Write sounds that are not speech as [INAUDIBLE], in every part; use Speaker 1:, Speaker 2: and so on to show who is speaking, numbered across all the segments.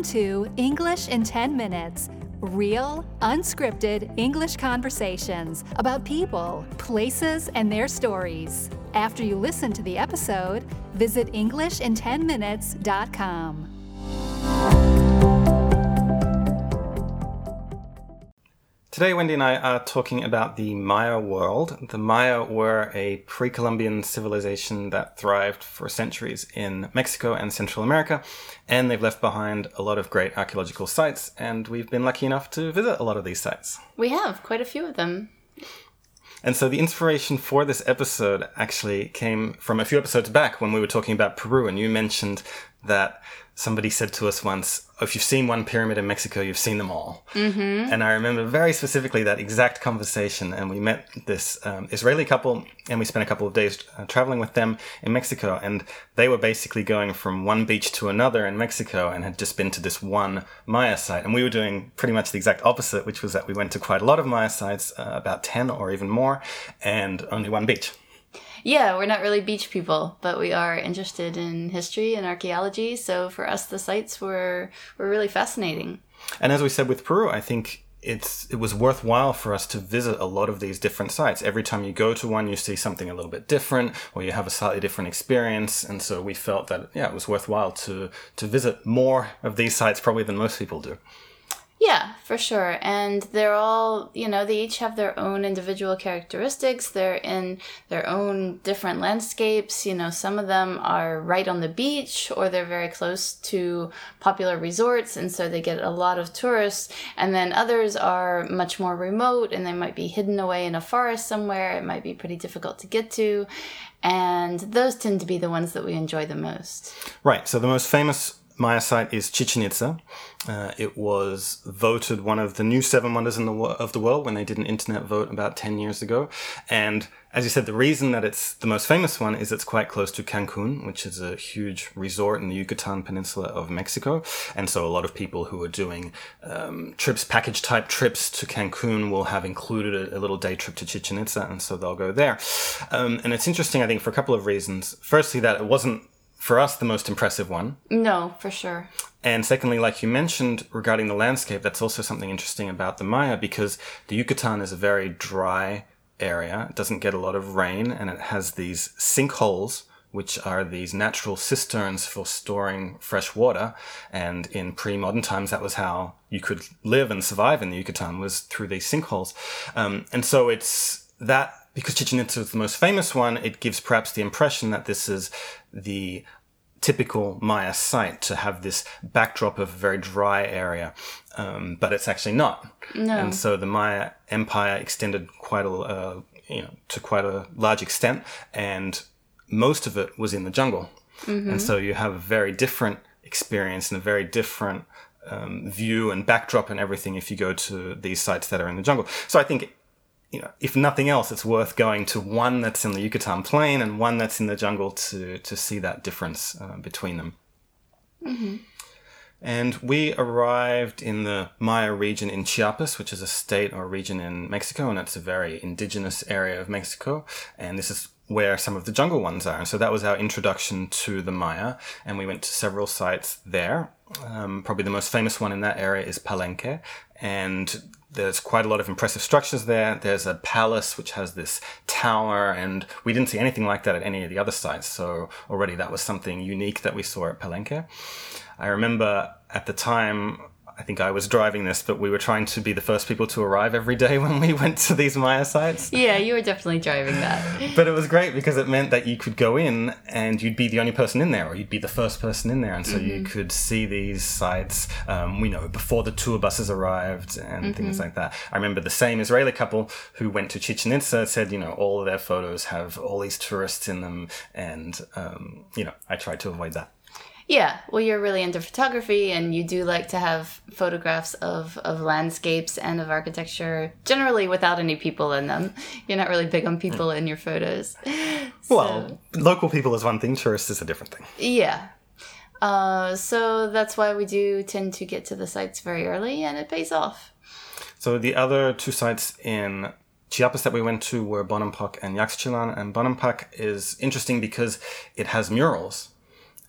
Speaker 1: Welcome to English in 10 Minutes real, unscripted English conversations about people, places, and their stories. After you listen to the episode, visit EnglishinTenMinutes.com.
Speaker 2: Today, Wendy and I are talking about the Maya world. The Maya were a pre Columbian civilization that thrived for centuries in Mexico and Central America, and they've left behind a lot of great archaeological sites, and we've been lucky enough to visit a lot of these sites.
Speaker 3: We have quite a few of them.
Speaker 2: And so the inspiration for this episode actually came from a few episodes back when we were talking about Peru, and you mentioned that somebody said to us once, if you've seen one pyramid in Mexico, you've seen them all. Mm-hmm. And I remember very specifically that exact conversation. And we met this um, Israeli couple and we spent a couple of days uh, traveling with them in Mexico. And they were basically going from one beach to another in Mexico and had just been to this one Maya site. And we were doing pretty much the exact opposite, which was that we went to quite a lot of Maya sites, uh, about 10 or even more, and only one beach.
Speaker 3: Yeah, we're not really beach people, but we are interested in history and archaeology. So for us, the sites were were really fascinating.
Speaker 2: And as we said with Peru, I think it's it was worthwhile for us to visit a lot of these different sites. Every time you go to one, you see something a little bit different, or you have a slightly different experience. And so we felt that yeah, it was worthwhile to to visit more of these sites probably than most people do.
Speaker 3: Yeah, for sure. And they're all, you know, they each have their own individual characteristics. They're in their own different landscapes. You know, some of them are right on the beach or they're very close to popular resorts. And so they get a lot of tourists. And then others are much more remote and they might be hidden away in a forest somewhere. It might be pretty difficult to get to. And those tend to be the ones that we enjoy the most.
Speaker 2: Right. So the most famous Maya site is Chichen Itza. Uh, it was voted one of the new seven wonders the of the world when they did an internet vote about 10 years ago. And as you said, the reason that it's the most famous one is it's quite close to Cancun, which is a huge resort in the Yucatan Peninsula of Mexico. And so a lot of people who are doing um, trips, package type trips to Cancun will have included a, a, little day trip to Chichen Itza. And so they'll go there. Um, and it's interesting, I think, for a couple of reasons. Firstly, that it wasn't for us the most impressive one.
Speaker 3: No, for sure.
Speaker 2: And secondly, like you mentioned regarding the landscape, that's also something interesting about the Maya because the Yucatan is a very dry area. It doesn't get a lot of rain and it has these sinkholes which are these natural cisterns for storing fresh water. And in pre-modern times, that was how you could live and survive in the Yucatan was through these sinkholes. Um, and so it's that because Chichen Itza is the most famous one, it gives perhaps the impression that this is the typical Maya site to have this backdrop of a very dry area, um, but it's actually not.
Speaker 3: No.
Speaker 2: And so the Maya Empire extended quite a, uh, you know, to quite a large extent, and most of it was in the jungle. Mm-hmm. And so you have a very different experience and a very different um, view and backdrop and everything if you go to these sites that are in the jungle. So I think you know, if nothing else, it's worth going to one that's in the Yucatan Plain and one that's in the jungle to to see that difference uh, between them.
Speaker 3: Mm-hmm.
Speaker 2: And we arrived in the Maya region in Chiapas, which is a state or region in Mexico, and it's a very indigenous area of Mexico. And this is where some of the jungle ones are. And so that was our introduction to the Maya. And we went to several sites there. Um, probably the most famous one in that area is Palenque. And there's quite a lot of impressive structures there. There's a palace which has this tower, and we didn't see anything like that at any of the other sites. So already that was something unique that we saw at Palenque. I remember at the time I think I was driving this, but we were trying to be the first people to arrive every day [LAUGHS] when we went to these Maya sites.
Speaker 3: Yeah, you were definitely driving that.
Speaker 2: but it was great because it meant that you could go in and you'd be the only person in there, or you'd be the first person in there, and so mm-hmm. you could see these sites. Um, we know before the tour buses arrived and mm-hmm. things like that. I remember the same Israeli couple who went to Chichen Itza said, you know, all of their photos have all these tourists in them, and um, you know, I tried to avoid that.
Speaker 3: Yeah, well, you're really into photography and you do like to have photographs of, of landscapes and of architecture, generally without any people in them. You're not really big on people in your photos.
Speaker 2: So, well, local people is one thing, tourists is a different thing.
Speaker 3: Yeah. Uh, so that's why we do tend to get to the sites very early and it pays off.
Speaker 2: So the other two sites in Chiapas that we went to were Bonampak and Yaxchilan, and Bonampak is interesting because it has murals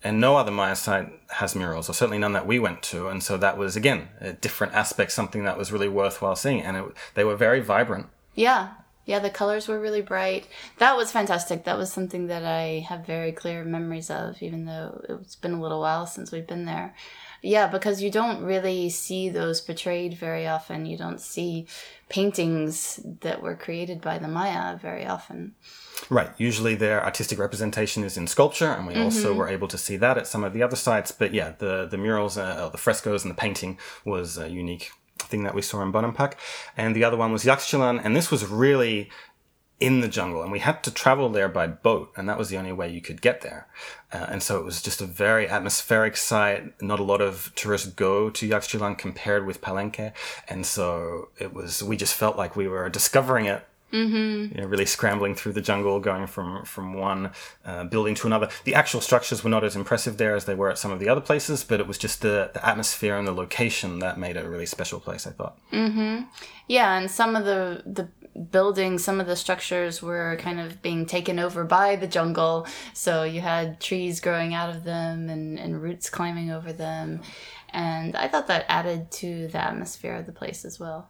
Speaker 2: and no other Maya site has murals, or certainly none that we went to. And so that was again a different aspect, something that was really worthwhile seeing, and it, they were very vibrant.
Speaker 3: Yeah, yeah, the colors were really bright. That was fantastic. That was something that I have very clear memories of, even though it's been a little while since we've been there. Yeah, because you don't really see those portrayed very often. You don't see paintings that were created by the Maya very often.
Speaker 2: Right. Usually their artistic representation is in sculpture, and we mm-hmm. also were able to see that at some of the other sites. But yeah, the, the murals, uh, the frescoes, and the painting was a unique thing that we saw in Bonampak. And the other one was Yaxchilan, and this was really in the jungle, and we had to travel there by boat, and that was the only way you could get there. Uh, and so it was just a very atmospheric site. Not a lot of tourists go to Yaxchilan compared with Palenque, and so it was. We just felt like we were discovering it Mm-hmm. You know, really scrambling through the jungle, going from from one uh, building to another. The actual structures were not as impressive there as they were at some of the other places, but it was just the, the atmosphere and the location that made it a really special place. I thought.
Speaker 3: Mm-hmm. Yeah, and some of the the buildings, some of the structures were kind of being taken over by the jungle. So you had trees growing out of them and, and roots climbing over them. And I thought that added to the atmosphere of the place as well.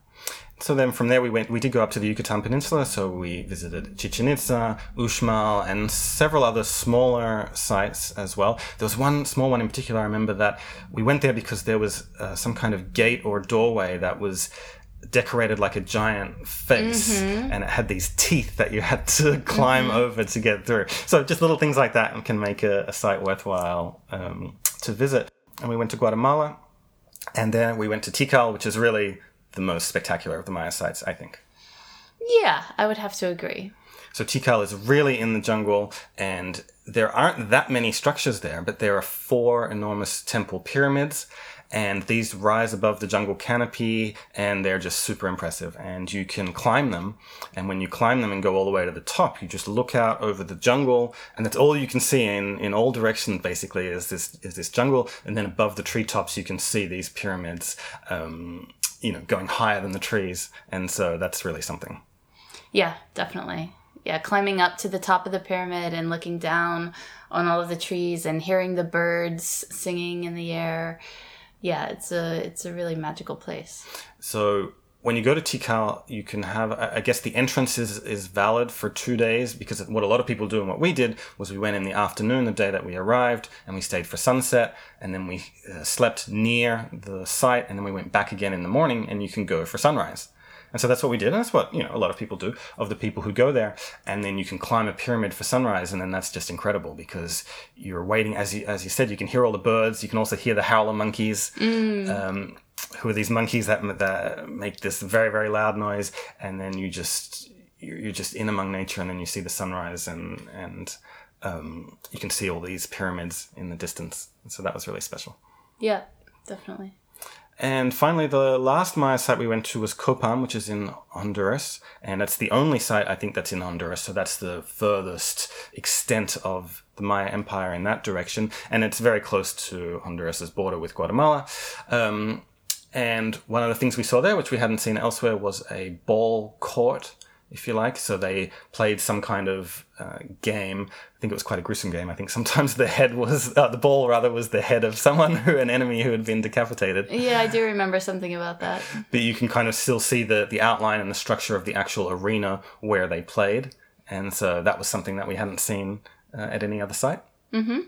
Speaker 2: So then from there we went, we did go up to the Yucatan Peninsula. So we visited Chichen Itza, Uxmal, and several other smaller sites as well. There was one small one in particular. I remember that we went there because there was uh, some kind of gate or doorway that was decorated like a giant face mm-hmm. and it had these teeth that you had [LAUGHS] to climb mm-hmm. over to get through. So just little things like that can make a, a site worthwhile um, to visit. And we went to Guatemala and then we went to Tikal, which is really the most spectacular of the Maya sites, I think.
Speaker 3: Yeah, I would have to agree.
Speaker 2: So Tikal is really in the jungle, and there aren't that many structures there, but there are four enormous temple pyramids, and these rise above the jungle canopy, and they're just super impressive. And you can climb them, and when you climb them and go all the way to the top, you just look out over the jungle, and that's all you can see in, in all directions. Basically, is this is this jungle, and then above the treetops, you can see these pyramids. Um, you know, going higher than the trees. And so that's really something.
Speaker 3: Yeah, definitely. Yeah, climbing up to the top of the pyramid and looking down on all of the trees and hearing the birds singing in the air. Yeah, it's a it's a really magical place.
Speaker 2: So when you go to Tikal, you can have, I guess the entrance is, is valid for two days because what a lot of people do and what we did was we went in the afternoon, the day that we arrived, and we stayed for sunset, and then we uh, slept near the site, and then we went back again in the morning, and you can go for sunrise. And so that's what we did. And that's what, you know, a lot of people do of the people who go there. And then you can climb a pyramid for sunrise. And then that's just incredible because you're waiting, as you, as you said, you can hear all the birds. You can also hear the howler monkeys. Mm. Um, who are these monkeys that, that make this very, very loud noise. And then you just, you're just in among nature and then you see the sunrise and, and, um, you can see all these pyramids in the distance. So that was really special.
Speaker 3: Yeah, definitely.
Speaker 2: And finally, the last Maya site we went to was Copan, which is in Honduras. And that's the only site I think that's in Honduras. So that's the furthest extent of the Maya Empire in that direction. And it's very close to Honduras's border with Guatemala. Um, and one of the things we saw there, which we hadn't seen elsewhere, was a ball court if you like. So they played some kind of uh, game. I think it was quite a gruesome game. I think sometimes [LAUGHS] the head was uh, the ball rather was the head of someone who an enemy who had been decapitated.
Speaker 3: Yeah, I do remember something about that.
Speaker 2: But you can kind of still see the the outline and the structure of the actual arena where they played, and so that was something that we hadn't seen uh, at any other site. Mm-hmm.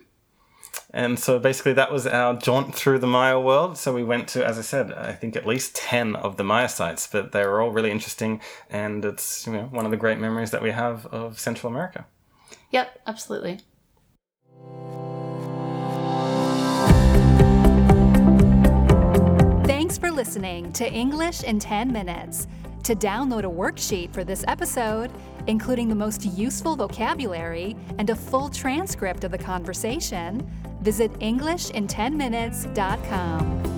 Speaker 2: And so basically, that was our jaunt through the Maya world. So we went to, as I said, I think at least 10 of the Maya sites, but they were all really interesting. And it's you know, one of the great memories that we have of Central America.
Speaker 3: Yep, absolutely.
Speaker 1: Thanks for listening to English in 10 Minutes. To download a worksheet for this episode, including the most useful vocabulary and a full transcript of the conversation, visit EnglishinTenMinutes.com.